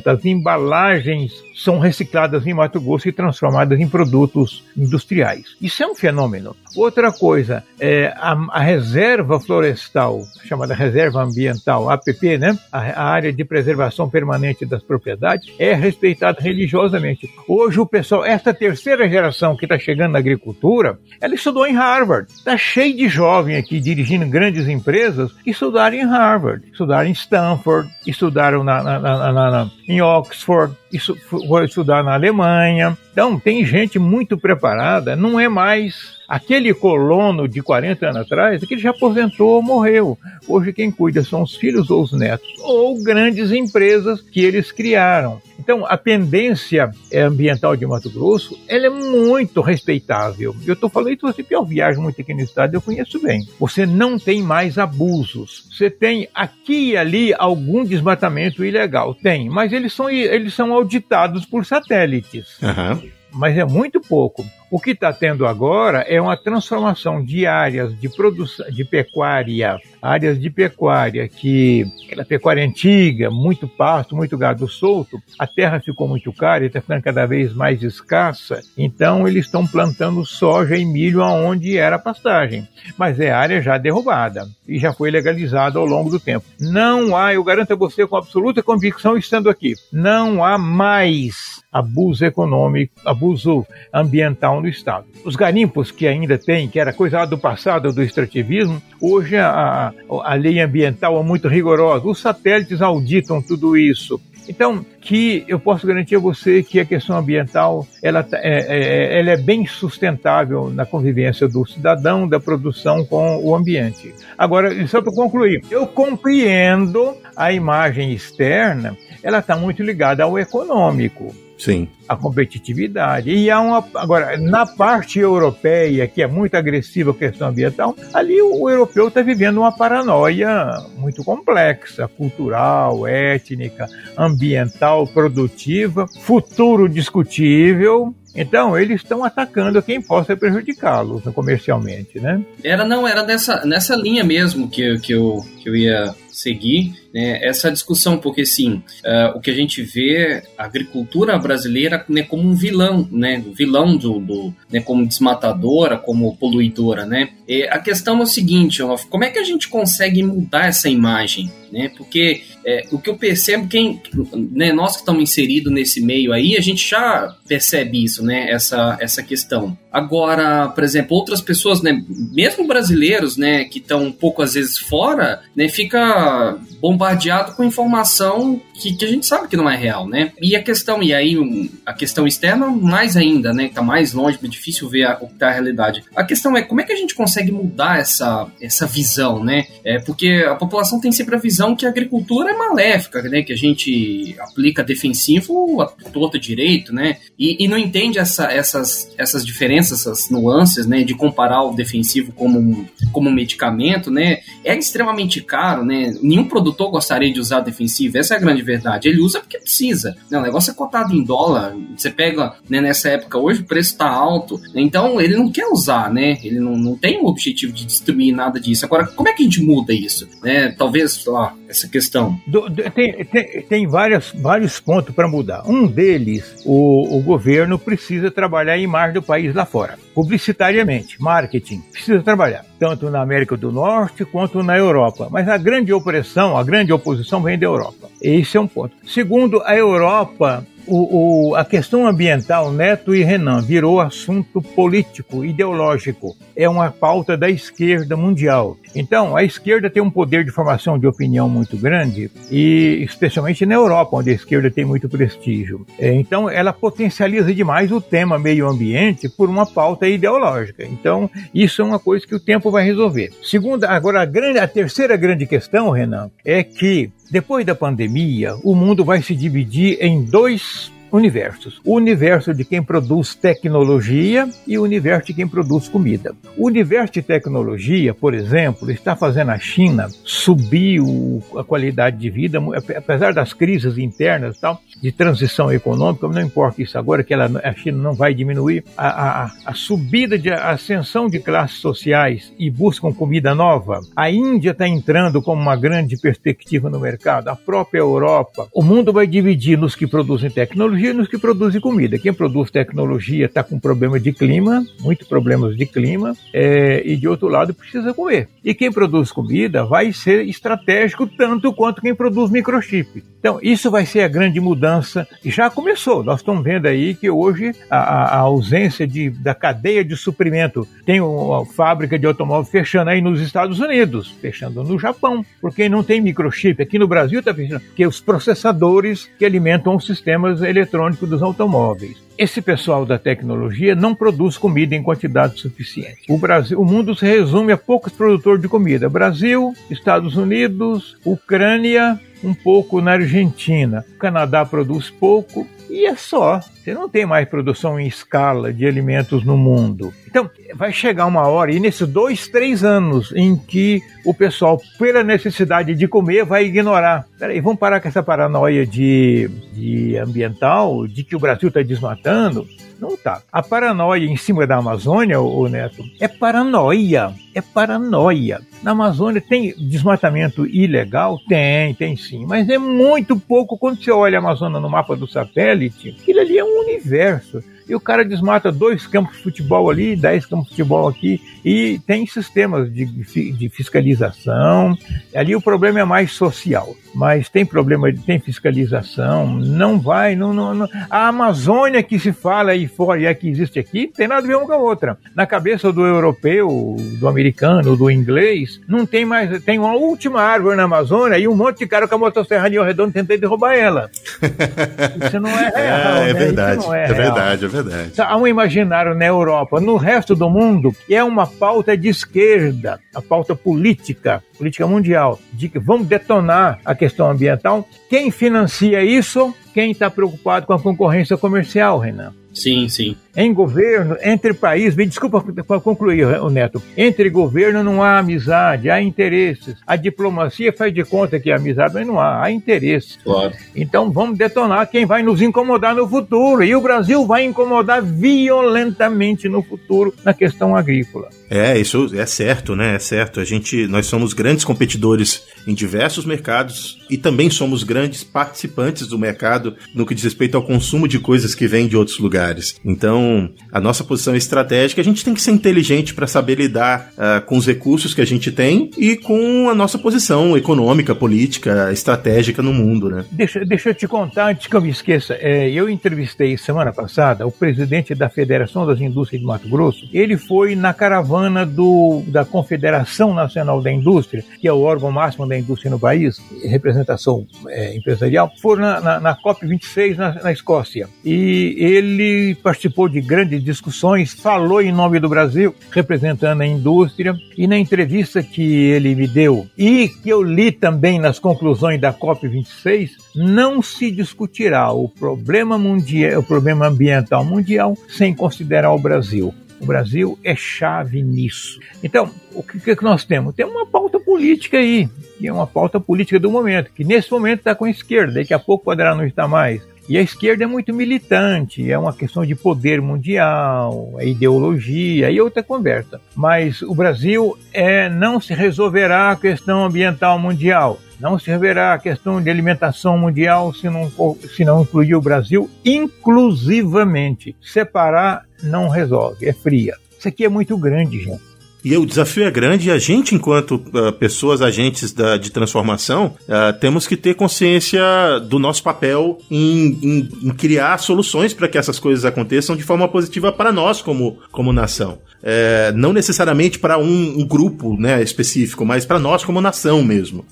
[SPEAKER 3] das embalagens são recicladas em Mato Grosso e transformadas em produtos industriais. Isso é um fenômeno. Outra coisa, é a, a reserva florestal, chamada reserva ambiental, APP, né? A, a, área de preservação permanente das propriedades, é respeitada religiosamente. Hoje o pessoal, essa terceira geração que está chegando na agricultura, ela estudou em Harvard. Está cheio de jovem aqui dirigindo grandes empresas que estudaram em Harvard, estudaram em Stanford, estudaram na, na, na, em Oxford, isso estudar na Alemanha. Então, tem gente muito preparada, não é mais aquele colono de 40 anos atrás, que ele já aposentou ou morreu. Hoje quem cuida são os filhos ou os netos, ou grandes empresas que eles criaram. Então, a pendência ambiental de Mato Grosso, ela é muito respeitável. Eu estou falando isso você que eu viajo muito aqui no estado, eu conheço bem. Você não tem mais abusos. Você tem aqui e ali algum desmatamento ilegal, tem, mas eles são, eles são auditados por satélites.
[SPEAKER 1] Uhum.
[SPEAKER 3] Mas é muito pouco. O que está tendo agora é uma transformação de áreas de produção de pecuária, áreas de pecuária que aquela pecuária antiga, muito pasto, muito gado solto, a terra ficou muito cara e está ficando cada vez mais escassa. Então eles estão plantando soja e milho aonde era pastagem, mas é área já derrubada e já foi legalizada ao longo do tempo. Não há, eu garanto a você com absoluta convicção estando aqui, não há mais abuso econômico, abuso ambiental no Estado. Os garimpos que ainda tem, que era coisa do passado do extrativismo, hoje a, a lei ambiental é muito rigorosa. Os satélites auditam tudo isso. Então, que eu posso garantir a você que a questão ambiental ela, tá, é, é, ela é bem sustentável na convivência do cidadão, da produção com o ambiente. Agora, só para concluir, eu compreendo a imagem externa, ela está muito ligada ao econômico.
[SPEAKER 1] Sim.
[SPEAKER 3] A competitividade. E há uma. Agora, na parte europeia, que é muito agressiva a questão ambiental, ali o, o europeu está vivendo uma paranoia muito complexa, cultural, étnica, ambiental, produtiva, futuro discutível. Então, eles estão atacando quem possa prejudicá-los comercialmente, né?
[SPEAKER 2] Era, não, era nessa, nessa linha mesmo que, que, eu, que eu ia seguir né, essa discussão, porque assim, uh, o que a gente vê, a agricultura brasileira né, como um vilão, né, vilão do, do né, como desmatadora, como poluidora, né. E a questão é o seguinte, como é que a gente consegue mudar essa imagem, né, porque é, o que eu percebo, quem, né, nós que estamos inseridos nesse meio aí, a gente já percebe isso, né, essa, essa questão. Agora, por exemplo, outras pessoas, né, mesmo brasileiros, né, que estão um pouco às vezes fora, né, fica bombardeado com informação que, que a gente sabe que não é real, né? E a questão, e aí a questão externa mais ainda, né, tá mais longe, é difícil ver a, tá a realidade. A questão é como é que a gente consegue mudar essa, essa visão, né? É porque a população tem sempre a visão que a agricultura é maléfica, né, que a gente aplica defensivo a todo direito, né? E, e não entende essa, essas, essas diferenças essas nuances, né, de comparar o defensivo como um, como um medicamento, né, é extremamente caro, né, nenhum produtor gostaria de usar defensivo, essa é a grande verdade, ele usa porque precisa, né, o negócio é cotado em dólar, você pega, né, nessa época hoje o preço está alto, né, então ele não quer usar, né, ele não, não tem o objetivo de destruir nada disso, agora como é que a gente muda isso, né, talvez, lá, essa questão?
[SPEAKER 3] Do, tem, tem, tem várias, vários pontos para mudar, um deles, o, o governo precisa trabalhar a imagem do país lá fora, publicitariamente, marketing, precisa trabalhar, tanto na América do Norte quanto na Europa. Mas a grande opressão, a grande oposição vem da Europa. Esse é um ponto. Segundo, a Europa o, o, a questão ambiental, Neto e Renan, virou assunto político, ideológico. É uma pauta da esquerda mundial. Então, a esquerda tem um poder de formação de opinião muito grande, e especialmente na Europa, onde a esquerda tem muito prestígio. É, então, ela potencializa demais o tema meio ambiente por uma pauta ideológica. Então, isso é uma coisa que o tempo vai resolver. Segunda, agora, a, grande, a terceira grande questão, Renan, é que depois da pandemia, o mundo vai se dividir em dois universos. O universo de quem produz tecnologia e o universo de quem produz comida. O universo de tecnologia, por exemplo, está fazendo a China subir o, a qualidade de vida, apesar das crises internas tal, de transição econômica, não importa isso agora, que ela, a China não vai diminuir, a, a, a subida de a ascensão de classes sociais e buscam comida nova. A Índia está entrando como uma grande perspectiva no mercado, a própria Europa. O mundo vai dividir nos que produzem tecnologia tecnologia nos que produzem comida. Quem produz tecnologia está com problema de clima, muitos problemas de clima, é, e de outro lado precisa comer. E quem produz comida vai ser estratégico tanto quanto quem produz microchip. Então, isso vai ser a grande mudança. Já começou. Nós estamos vendo aí que hoje a, a ausência de, da cadeia de suprimento tem uma fábrica de automóvel fechando aí nos Estados Unidos, fechando no Japão, porque não tem microchip. Aqui no Brasil está fechando, porque os processadores que alimentam os sistemas eletrônicos eletrônico dos automóveis. Esse pessoal da tecnologia não produz comida em quantidade suficiente. O, Brasil, o mundo se resume a poucos produtores de comida: Brasil, Estados Unidos, Ucrânia, um pouco na Argentina. O Canadá produz pouco e é só. Você não tem mais produção em escala de alimentos no mundo. Então, vai chegar uma hora, e nesses dois, três anos, em que o pessoal, pela necessidade de comer, vai ignorar. Peraí, vamos parar com essa paranoia de, de ambiental, de que o Brasil está desmatando. Não tá. A paranoia em cima da Amazônia, o Neto, é paranoia. É paranoia. Na Amazônia tem desmatamento ilegal? Tem, tem sim. Mas é muito pouco quando você olha a Amazônia no mapa do satélite. Aquilo ali é um universo. E o cara desmata dois campos de futebol ali, dez campos de futebol aqui, e tem sistemas de, de fiscalização. Ali o problema é mais social, mas tem problema, tem fiscalização, não vai, não, não, não. a Amazônia que se fala aí fora e a que existe aqui, tem nada a ver uma com a outra. Na cabeça do europeu, do americano, do inglês, não tem mais, tem uma última árvore na Amazônia e um monte de cara com a motosserra ao redor tentando derrubar ela.
[SPEAKER 1] Isso não é real. É, é né? verdade, é, é verdade, é verdade.
[SPEAKER 3] Há um imaginário na Europa, no resto do mundo, é uma pauta de esquerda, a pauta política, política mundial, de que vamos detonar a questão ambiental. Quem financia isso? Quem está preocupado com a concorrência comercial, Renan?
[SPEAKER 2] Sim, sim.
[SPEAKER 3] Em governo, entre países, desculpa para concluir, o Neto, entre governo não há amizade, há interesses. A diplomacia faz de conta que é amizade, mas não há, há interesses.
[SPEAKER 2] Claro.
[SPEAKER 3] Então vamos detonar quem vai nos incomodar no futuro. E o Brasil vai incomodar violentamente no futuro na questão agrícola.
[SPEAKER 1] É, isso é certo, né? É certo. A gente, nós somos grandes competidores em diversos mercados e também somos grandes participantes do mercado no que diz respeito ao consumo de coisas que vêm de outros lugares. Então, a nossa posição estratégica, a gente tem que ser inteligente para saber lidar uh, com os recursos que a gente tem e com a nossa posição econômica, política, estratégica no mundo, né?
[SPEAKER 3] Deixa, deixa eu te contar antes que eu me esqueça. É, eu entrevistei semana passada o presidente da Federação das Indústrias de Mato Grosso. Ele foi na caravana do, da Confederação Nacional da Indústria, que é o órgão máximo da indústria no país, representação é, empresarial, foram na, na, na COP26 na, na, Escócia. E ele participou de grandes discussões, falou em nome do Brasil, representando a indústria, e na entrevista que ele me deu, e que eu li também nas conclusões da COP26, não se discutirá o problema mundial, o problema ambiental mundial sem considerar o Brasil. O Brasil é chave nisso. Então, o que, que nós temos? Tem uma pauta política aí, que é uma pauta política do momento, que nesse momento está com a esquerda, daqui a pouco poderá não estar mais. E a esquerda é muito militante, é uma questão de poder mundial, é ideologia e outra conversa. Mas o Brasil é, não se resolverá a questão ambiental mundial. Não se resolverá a questão de alimentação mundial se não, se não incluir o Brasil inclusivamente. Separar não resolve, é fria. Isso aqui é muito grande, gente.
[SPEAKER 1] E o desafio é grande e a gente, enquanto uh, pessoas, agentes da, de transformação, uh, temos que ter consciência do nosso papel em, em, em criar soluções para que essas coisas aconteçam de forma positiva para nós como, como nação. É, não necessariamente para um, um, grupo né, específico, mas para nós como nação mesmo.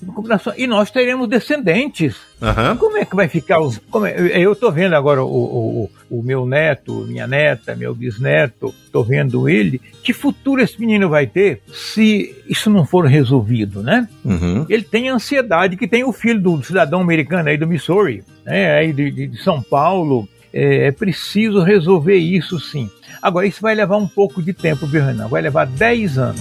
[SPEAKER 3] E nós teremos descendentes.
[SPEAKER 1] Uhum.
[SPEAKER 3] Como é que vai ficar os. É, eu estou vendo agora o, o, o, meu neto, minha neta, meu bisneto, estou vendo ele. Que futuro esse menino vai ter se isso não for resolvido, né?
[SPEAKER 1] Uhum.
[SPEAKER 3] Ele tem ansiedade que tem o filho do cidadão americano aí do Missouri, né, aí de, de São Paulo. É, é preciso resolver isso sim. Agora, isso vai levar um pouco de tempo, viu, Renan? Vai levar 10 anos.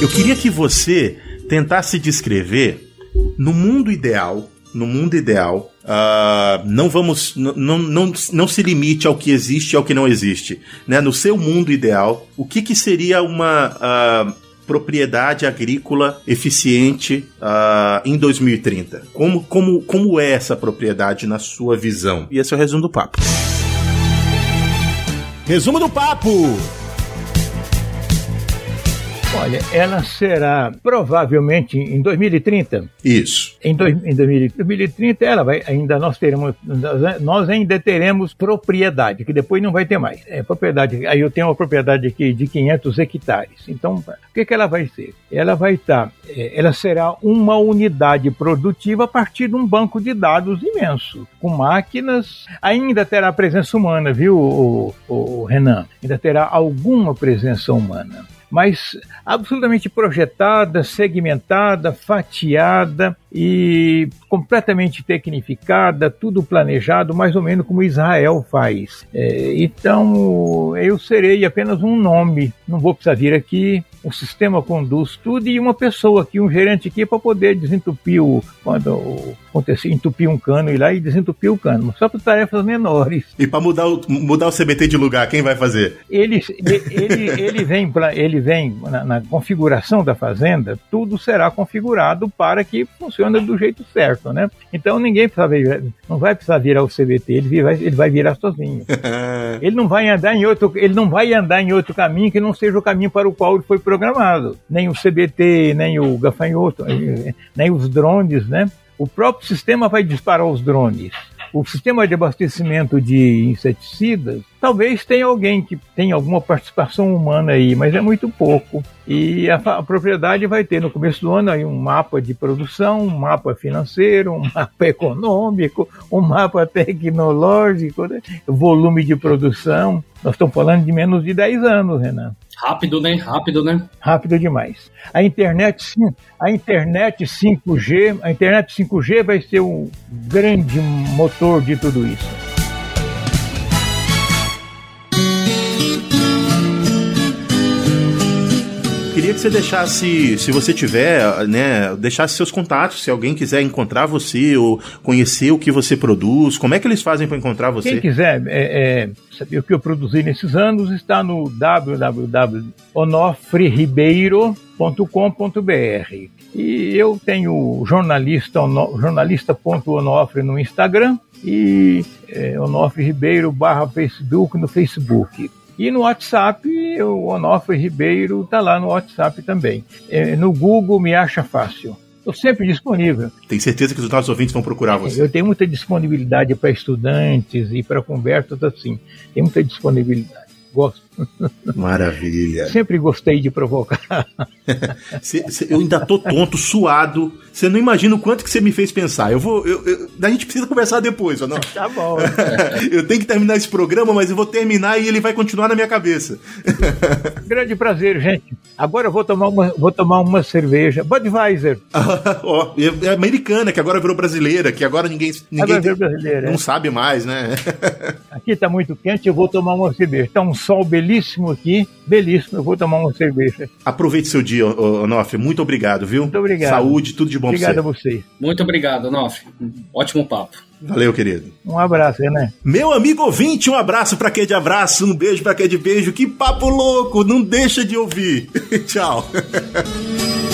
[SPEAKER 1] Eu queria que você tentasse descrever no mundo ideal, no mundo ideal, uh, não vamos, não, não, não se limite ao que existe e ao que não existe, né? No seu mundo ideal, o que, que seria uma uh, propriedade agrícola eficiente uh, em 2030? Como, como, como é essa propriedade na sua visão? E esse é o resumo do papo. Resumo do papo.
[SPEAKER 3] Olha, ela será provavelmente em 2030.
[SPEAKER 1] Isso.
[SPEAKER 3] Em, dois, em 2030 ela vai, ainda nós teremos, nós ainda teremos propriedade, que depois não vai ter mais. É propriedade. Aí eu tenho uma propriedade aqui de 500 hectares. Então, o que, que ela vai ser? Ela vai estar, é, ela será uma unidade produtiva a partir de um banco de dados imenso, com máquinas. Ainda terá presença humana, viu, o, o, o Renan? Ainda terá alguma presença humana mas absolutamente projetada, segmentada, fatiada e completamente tecnificada, tudo planejado, mais ou menos como Israel faz. É, então eu serei apenas um nome, não vou precisar vir aqui, o sistema conduz tudo e uma pessoa aqui, um gerente aqui para poder desentupir o quando acontecer entupir um cano e lá e desentupir o cano, só para tarefas menores.
[SPEAKER 1] E para mudar o, mudar o CBT de lugar, quem vai fazer?
[SPEAKER 3] Ele ele, ele vem ele vem na, na configuração da fazenda, tudo será configurado para que funcione funciona do jeito certo, né? Então ninguém precisa, não vai precisar virar o CBT, ele vai, ele vai virar sozinho. ele não vai andar em outro, ele não vai andar em outro caminho que não seja o caminho para o qual ele foi programado. Nem o CBT, nem o gafanhoto, nem os drones, né? O próprio sistema vai disparar os drones o sistema de abastecimento de inseticidas, talvez tenha alguém que tenha alguma participação humana aí, mas é muito pouco. E a, a, propriedade vai ter no começo do ano aí um mapa de produção, um mapa financeiro, um mapa econômico, um mapa tecnológico, né? volume de produção. Nós estamos falando de menos de 10 anos, Renan.
[SPEAKER 2] Rápido, né? Rápido, né?
[SPEAKER 3] Rápido demais. A internet, a internet 5G, a internet 5G vai ser o grande motor de tudo isso.
[SPEAKER 1] Queria que você deixasse, se você tiver, né, deixasse seus contatos, se alguém quiser encontrar você ou conhecer o que você produz, como é que eles fazem para encontrar você?
[SPEAKER 3] Quem quiser é, é, saber o que eu produzi nesses anos está no www.onofreribeiro.com.br e eu tenho jornalista jornalista.onofre no Instagram e é, barra Facebook no Facebook. E no WhatsApp, o Onofre Ribeiro está lá no WhatsApp também. É, no Google me acha fácil. Estou sempre disponível.
[SPEAKER 1] Tem certeza que os nossos ouvintes vão procurar você?
[SPEAKER 3] Eu tenho muita disponibilidade para estudantes e para conversas assim. Tem muita disponibilidade. Gosto.
[SPEAKER 1] Maravilha.
[SPEAKER 3] Sempre gostei de provocar.
[SPEAKER 1] cê, cê, eu ainda tô tonto, suado. Você não imagina o quanto que você me fez pensar. Eu vou. Eu, eu, a gente precisa conversar depois, ou não?
[SPEAKER 3] Tá bom.
[SPEAKER 1] eu tenho que terminar esse programa, mas eu vou terminar e ele vai continuar na minha cabeça.
[SPEAKER 3] Grande prazer, gente. Agora eu vou tomar uma, vou tomar uma cerveja. Budweiser.
[SPEAKER 1] oh, é americana, que agora virou brasileira, que agora ninguém, ninguém
[SPEAKER 3] tem, brasileira,
[SPEAKER 1] não é. sabe mais, né?
[SPEAKER 3] Aqui tá muito quente, eu vou tomar uma cerveja. Tá um sol belíssimo aqui, belíssimo. Eu vou tomar uma cerveja.
[SPEAKER 1] Aproveite seu dia, Onofre. Muito obrigado, viu?
[SPEAKER 3] Muito obrigado.
[SPEAKER 1] Saúde, tudo de bom
[SPEAKER 3] obrigado
[SPEAKER 1] pra
[SPEAKER 3] você. Obrigado a você.
[SPEAKER 2] Muito obrigado, Onofre. Ótimo papo.
[SPEAKER 1] Valeu, querido.
[SPEAKER 3] Um abraço, né?
[SPEAKER 1] Meu amigo ouvinte, um abraço pra quem de abraço, um beijo pra quem de beijo. Que papo louco, não deixa de ouvir. Tchau.